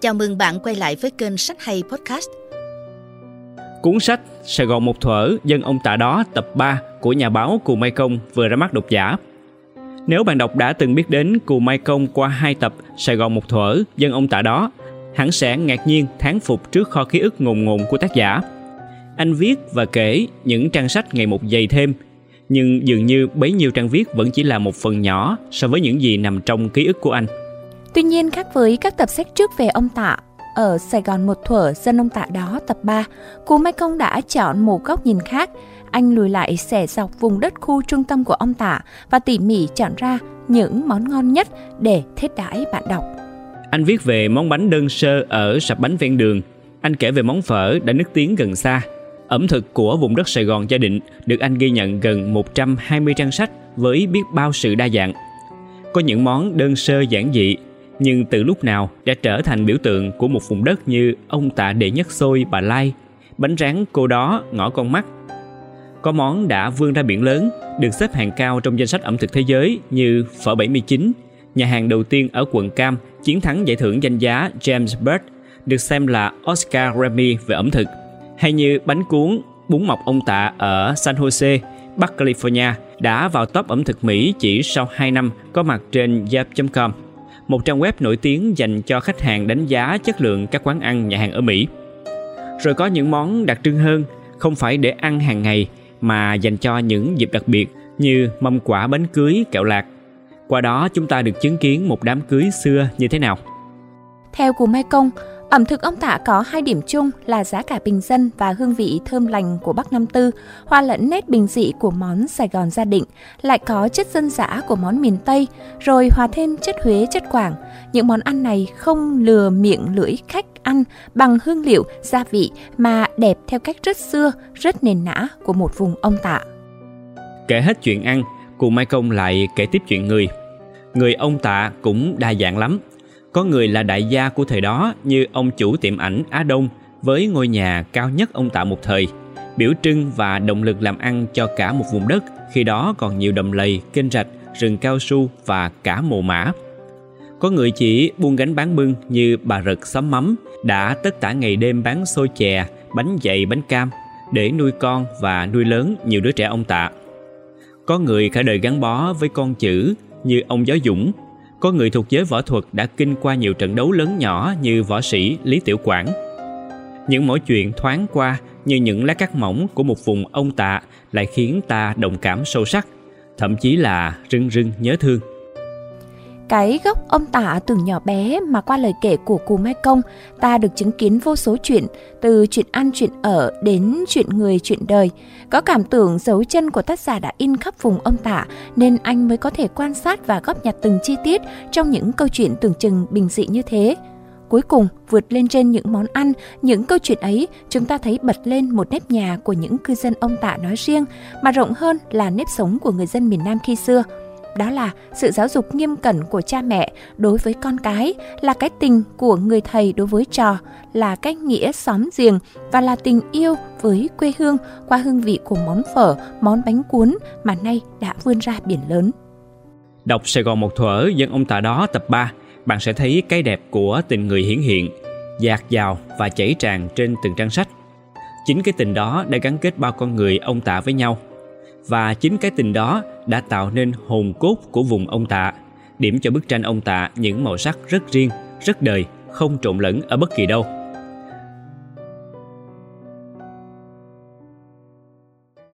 Chào mừng bạn quay lại với kênh Sách Hay Podcast. Cuốn sách Sài Gòn một thuở dân ông tạ đó tập 3 của nhà báo Cù Mai Công vừa ra mắt độc giả. Nếu bạn đọc đã từng biết đến Cù Mai Công qua hai tập Sài Gòn một thuở dân ông tạ đó, hẳn sẽ ngạc nhiên thán phục trước kho ký ức ngồn ngồn của tác giả. Anh viết và kể những trang sách ngày một dày thêm, nhưng dường như bấy nhiêu trang viết vẫn chỉ là một phần nhỏ so với những gì nằm trong ký ức của anh. Tuy nhiên khác với các tập sách trước về ông Tạ, ở Sài Gòn một thuở dân ông Tạ đó tập 3, Cú Mai Công đã chọn một góc nhìn khác. Anh lùi lại xẻ dọc vùng đất khu trung tâm của ông Tạ và tỉ mỉ chọn ra những món ngon nhất để thiết đãi bạn đọc. Anh viết về món bánh đơn sơ ở sạp bánh ven đường. Anh kể về món phở đã nức tiếng gần xa. Ẩm thực của vùng đất Sài Gòn gia định được anh ghi nhận gần 120 trang sách với biết bao sự đa dạng. Có những món đơn sơ giản dị nhưng từ lúc nào đã trở thành biểu tượng của một vùng đất như ông tạ đệ nhất xôi bà lai? Bánh rán cô đó ngõ con mắt. Có món đã vươn ra biển lớn được xếp hàng cao trong danh sách ẩm thực thế giới như phở 79 nhà hàng đầu tiên ở quận Cam chiến thắng giải thưởng danh giá James Bird được xem là Oscar Grammy về ẩm thực. Hay như bánh cuốn bún mọc ông tạ ở San Jose, Bắc California đã vào top ẩm thực Mỹ chỉ sau 2 năm có mặt trên Yelp.com một trang web nổi tiếng dành cho khách hàng đánh giá chất lượng các quán ăn nhà hàng ở Mỹ. Rồi có những món đặc trưng hơn, không phải để ăn hàng ngày mà dành cho những dịp đặc biệt như mâm quả bánh cưới, kẹo lạc. Qua đó chúng ta được chứng kiến một đám cưới xưa như thế nào. Theo của Mai Công, Ẩm thực ông Tạ có hai điểm chung là giá cả bình dân và hương vị thơm lành của Bắc Nam Tư, hòa lẫn nét bình dị của món Sài Gòn gia định, lại có chất dân dã của món miền Tây, rồi hòa thêm chất Huế chất Quảng. Những món ăn này không lừa miệng lưỡi khách ăn bằng hương liệu, gia vị mà đẹp theo cách rất xưa, rất nền nã của một vùng ông Tạ. Kể hết chuyện ăn, cụ Mai Công lại kể tiếp chuyện người. Người ông Tạ cũng đa dạng lắm, có người là đại gia của thời đó như ông chủ tiệm ảnh Á Đông với ngôi nhà cao nhất ông tạo một thời, biểu trưng và động lực làm ăn cho cả một vùng đất khi đó còn nhiều đầm lầy, kênh rạch, rừng cao su và cả mồ mã. Có người chỉ buôn gánh bán bưng như bà Rực xóm mắm đã tất cả ngày đêm bán xôi chè, bánh dậy, bánh cam để nuôi con và nuôi lớn nhiều đứa trẻ ông tạ. Có người cả đời gắn bó với con chữ như ông Giáo Dũng có người thuộc giới võ thuật đã kinh qua nhiều trận đấu lớn nhỏ như võ sĩ Lý Tiểu Quảng. Những mỗi chuyện thoáng qua như những lá cắt mỏng của một vùng ông tạ lại khiến ta đồng cảm sâu sắc, thậm chí là rưng rưng nhớ thương. Cái gốc ông tả từ nhỏ bé mà qua lời kể của cù Mai Công, ta được chứng kiến vô số chuyện, từ chuyện ăn chuyện ở đến chuyện người chuyện đời. Có cảm tưởng dấu chân của tác giả đã in khắp vùng ông tả nên anh mới có thể quan sát và góp nhặt từng chi tiết trong những câu chuyện tưởng chừng bình dị như thế. Cuối cùng, vượt lên trên những món ăn, những câu chuyện ấy, chúng ta thấy bật lên một nếp nhà của những cư dân ông Tạ nói riêng, mà rộng hơn là nếp sống của người dân miền Nam khi xưa – đó là sự giáo dục nghiêm cẩn của cha mẹ đối với con cái, là cái tình của người thầy đối với trò, là cái nghĩa xóm giềng và là tình yêu với quê hương qua hương vị của món phở, món bánh cuốn mà nay đã vươn ra biển lớn. Đọc Sài Gòn một thuở, dân ông tạ đó, tập 3 bạn sẽ thấy cái đẹp của tình người hiển hiện, dạt dào và chảy tràn trên từng trang sách. Chính cái tình đó đã gắn kết bao con người ông tạ với nhau. Và chính cái tình đó đã tạo nên hồn cốt của vùng ông tạ. Điểm cho bức tranh ông tạ những màu sắc rất riêng, rất đời, không trộn lẫn ở bất kỳ đâu.